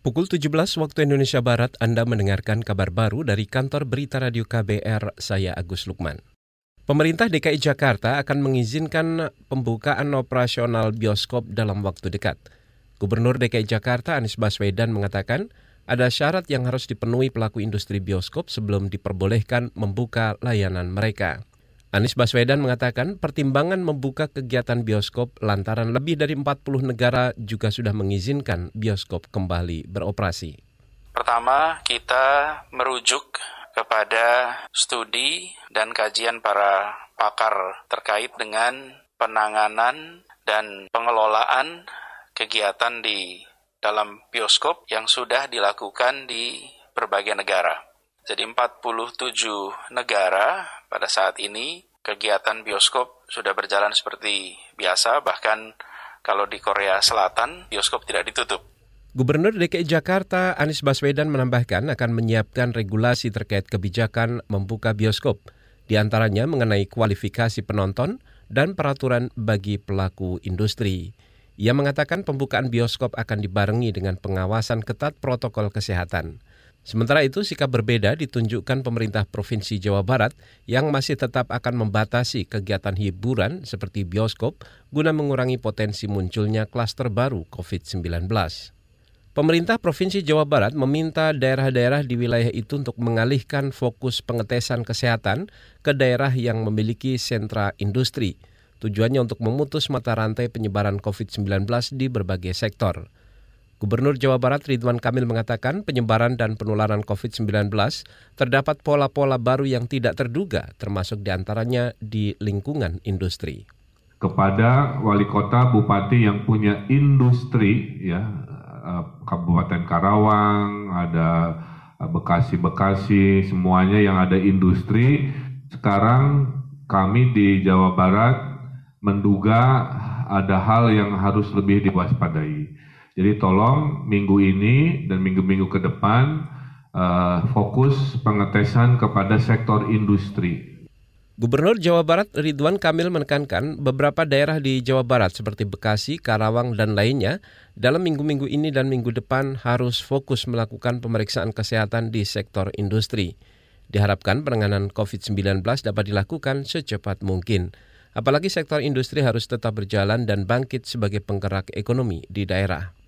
Pukul 17 waktu Indonesia Barat Anda mendengarkan kabar baru dari kantor berita radio KBR, saya Agus Lukman. Pemerintah DKI Jakarta akan mengizinkan pembukaan operasional bioskop dalam waktu dekat. Gubernur DKI Jakarta Anies Baswedan mengatakan ada syarat yang harus dipenuhi pelaku industri bioskop sebelum diperbolehkan membuka layanan mereka. Anies Baswedan mengatakan pertimbangan membuka kegiatan bioskop lantaran lebih dari 40 negara juga sudah mengizinkan bioskop kembali beroperasi. Pertama, kita merujuk kepada studi dan kajian para pakar terkait dengan penanganan dan pengelolaan kegiatan di dalam bioskop yang sudah dilakukan di berbagai negara. Jadi 47 negara pada saat ini kegiatan bioskop sudah berjalan seperti biasa, bahkan kalau di Korea Selatan bioskop tidak ditutup. Gubernur DKI Jakarta Anies Baswedan menambahkan akan menyiapkan regulasi terkait kebijakan membuka bioskop, di antaranya mengenai kualifikasi penonton dan peraturan bagi pelaku industri. Ia mengatakan pembukaan bioskop akan dibarengi dengan pengawasan ketat protokol kesehatan. Sementara itu, sikap berbeda ditunjukkan pemerintah Provinsi Jawa Barat yang masih tetap akan membatasi kegiatan hiburan seperti bioskop guna mengurangi potensi munculnya klaster baru COVID-19. Pemerintah Provinsi Jawa Barat meminta daerah-daerah di wilayah itu untuk mengalihkan fokus pengetesan kesehatan ke daerah yang memiliki sentra industri. Tujuannya untuk memutus mata rantai penyebaran COVID-19 di berbagai sektor. Gubernur Jawa Barat Ridwan Kamil mengatakan penyebaran dan penularan COVID-19 terdapat pola-pola baru yang tidak terduga, termasuk di antaranya di lingkungan industri. Kepada wali kota, bupati yang punya industri, ya eh, Kabupaten Karawang, ada Bekasi-Bekasi, semuanya yang ada industri, sekarang kami di Jawa Barat menduga ada hal yang harus lebih diwaspadai jadi tolong minggu ini dan minggu-minggu ke depan uh, fokus pengetesan kepada sektor industri. Gubernur Jawa Barat Ridwan Kamil menekankan beberapa daerah di Jawa Barat seperti Bekasi, Karawang, dan lainnya dalam minggu-minggu ini dan minggu depan harus fokus melakukan pemeriksaan kesehatan di sektor industri. Diharapkan penanganan COVID-19 dapat dilakukan secepat mungkin. Apalagi sektor industri harus tetap berjalan dan bangkit sebagai penggerak ekonomi di daerah.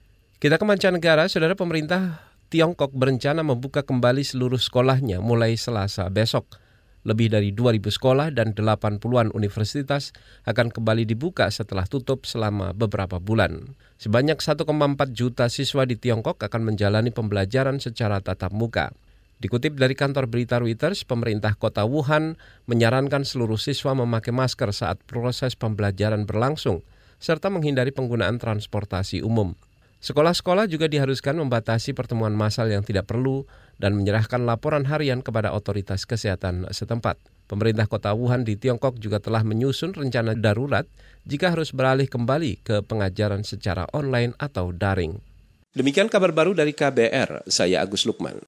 Kita ke mancanegara, saudara pemerintah Tiongkok berencana membuka kembali seluruh sekolahnya mulai Selasa besok. Lebih dari 2.000 sekolah dan 80-an universitas akan kembali dibuka setelah tutup selama beberapa bulan. Sebanyak 1,4 juta siswa di Tiongkok akan menjalani pembelajaran secara tatap muka. Dikutip dari kantor berita Reuters, pemerintah kota Wuhan menyarankan seluruh siswa memakai masker saat proses pembelajaran berlangsung, serta menghindari penggunaan transportasi umum. Sekolah-sekolah juga diharuskan membatasi pertemuan massal yang tidak perlu dan menyerahkan laporan harian kepada otoritas kesehatan setempat. Pemerintah kota Wuhan di Tiongkok juga telah menyusun rencana darurat jika harus beralih kembali ke pengajaran secara online atau daring. Demikian kabar baru dari KBR, saya Agus Lukman.